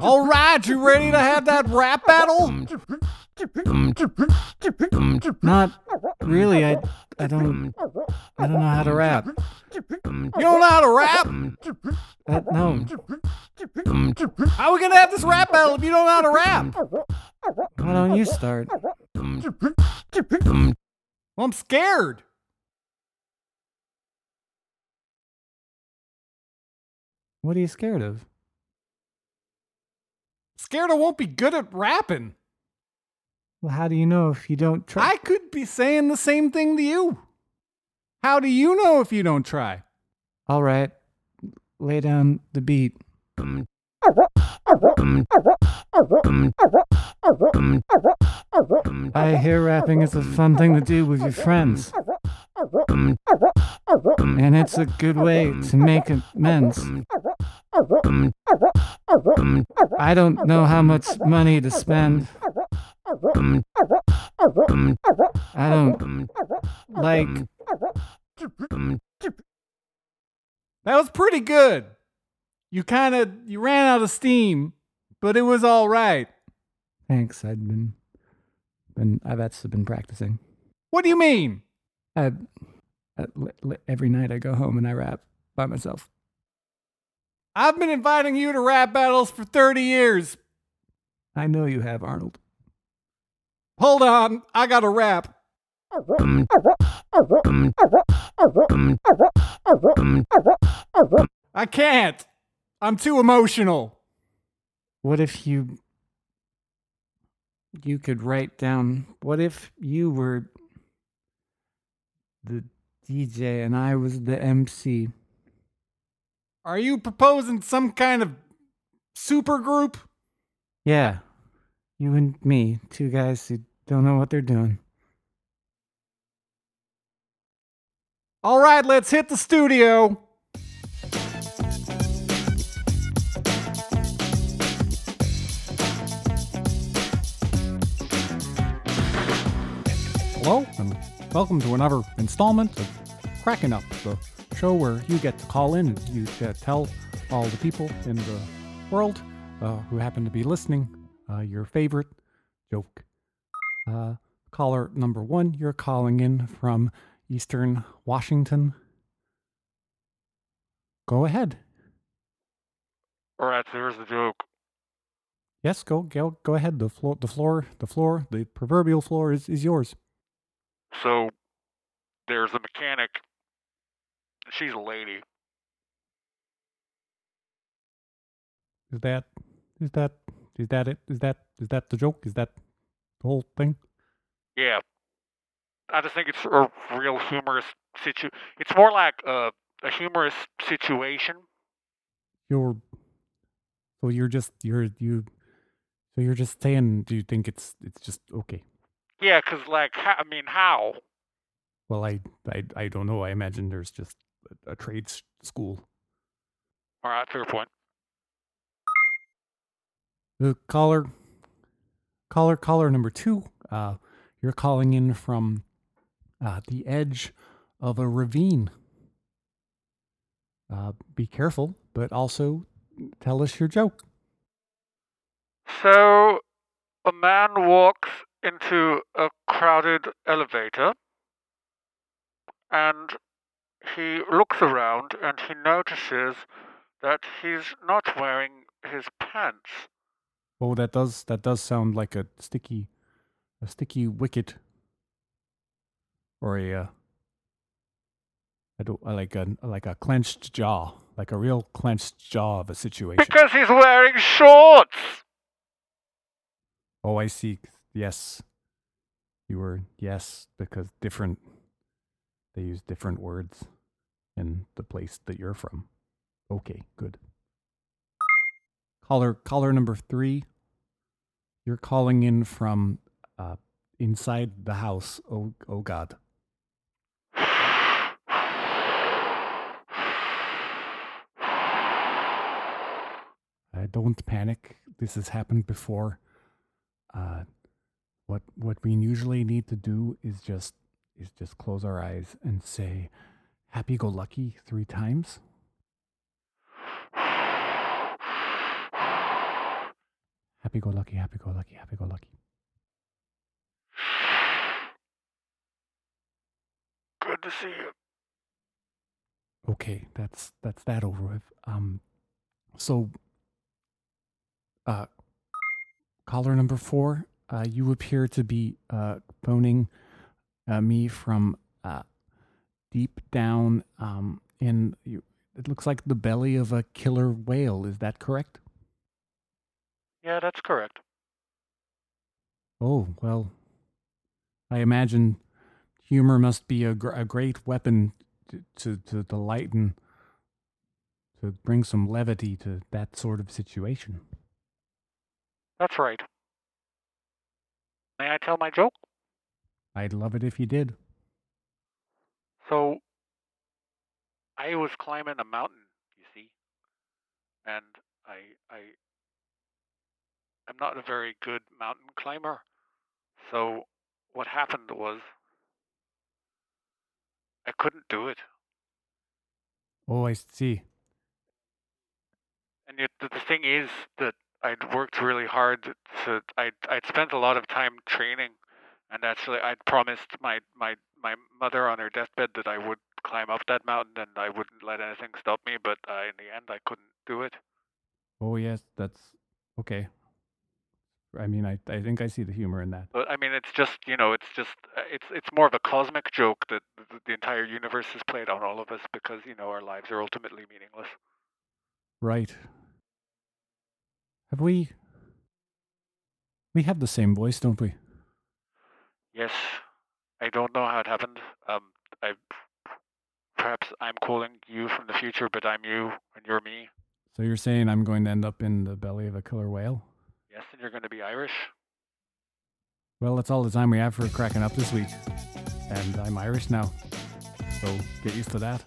All right, you ready to have that rap battle? Not really. I I don't I don't know how to rap. You don't know how to rap? Uh, no. How are we gonna have this rap battle if you don't know how to rap? Why don't you start? Well, I'm scared. What are you scared of? Scared I won't be good at rapping. Well, how do you know if you don't try? I could be saying the same thing to you. How do you know if you don't try? All right. Lay down the beat. I hear rapping is a fun thing to do with your friends. And it's a good way to make amends. I don't know how much money to spend. I don't like. That was pretty good. You kind of you ran out of steam, but it was all right. Thanks. I've been, been uh, I've actually been practicing. What do you mean? I, I, li- li- every night I go home and I rap by myself. I've been inviting you to rap battles for 30 years. I know you have, Arnold. Hold on, I got to rap. I can't. I'm too emotional. What if you you could write down what if you were the DJ and I was the MC? Are you proposing some kind of super group? Yeah. You and me, two guys who don't know what they're doing. All right, let's hit the studio. Hello, and welcome to another installment of Cracking Up, the show where you get to call in and you uh, tell all the people in the world uh, who happen to be listening uh, your favorite joke. Uh, caller number one, you're calling in from Eastern Washington. Go ahead. All right, so here's the joke. Yes, go go go ahead. The floor, the floor, the floor, the proverbial floor is, is yours. So there's a mechanic. She's a lady. Is that is that is that it? Is that is that the joke? Is that the whole thing? Yeah. I just think it's a real humorous situ. It's more like a a humorous situation. You're so you're just you're you so you're just saying do you think it's it's just okay? Yeah, 'cause like, I mean, how? Well, I I I don't know. I imagine there's just a, a trade school. All right, fair point. The caller, caller, caller number two. Uh, you're calling in from uh, the edge of a ravine. Uh, be careful, but also tell us your joke. So a man walks into a crowded elevator and he looks around and he notices that he's not wearing his pants. Oh, that does that does sound like a sticky, a sticky wicket, or a, uh, I don't like a like a clenched jaw, like a real clenched jaw of a situation. Because he's wearing shorts! Oh, I see. Yes. You were, yes, because different, they use different words in the place that you're from. Okay, good. Caller, caller number three. You're calling in from uh, inside the house. Oh, oh God. Uh, don't panic. This has happened before. Uh, what what we usually need to do is just is just close our eyes and say happy go lucky three times. Happy go lucky, happy go lucky, happy go lucky. Good to see you. Okay, that's that's that over with. Um, so, uh, caller number four, uh, you appear to be uh phoning uh, me from uh deep down um in you. It looks like the belly of a killer whale. Is that correct? Yeah, that's correct. Oh well, I imagine humor must be a, gr- a great weapon to, to to to lighten to bring some levity to that sort of situation. That's right. May I tell my joke? I'd love it if you did. So, I was climbing a mountain, you see, and I, I, I'm not a very good mountain climber. So, what happened was, I couldn't do it. Oh, I see. And yet, the, the thing is that I'd worked really hard to, I'd, I'd spent a lot of time training, and actually, I'd promised my, my, my mother on her deathbed that I would climb up that mountain and I wouldn't let anything stop me, but uh, in the end, I couldn't do it. Oh yes, that's okay. I mean, I I think I see the humor in that. But I mean, it's just you know, it's just uh, it's it's more of a cosmic joke that the, the entire universe has played on all of us because you know our lives are ultimately meaningless. Right. Have we? We have the same voice, don't we? Yes, I don't know how it happened. Um, I perhaps I'm calling you from the future, but I'm you and you're me. So you're saying I'm going to end up in the belly of a killer whale? Yes, and you're going to be Irish. Well, that's all the time we have for cracking up this week. And I'm Irish now. So get used to that.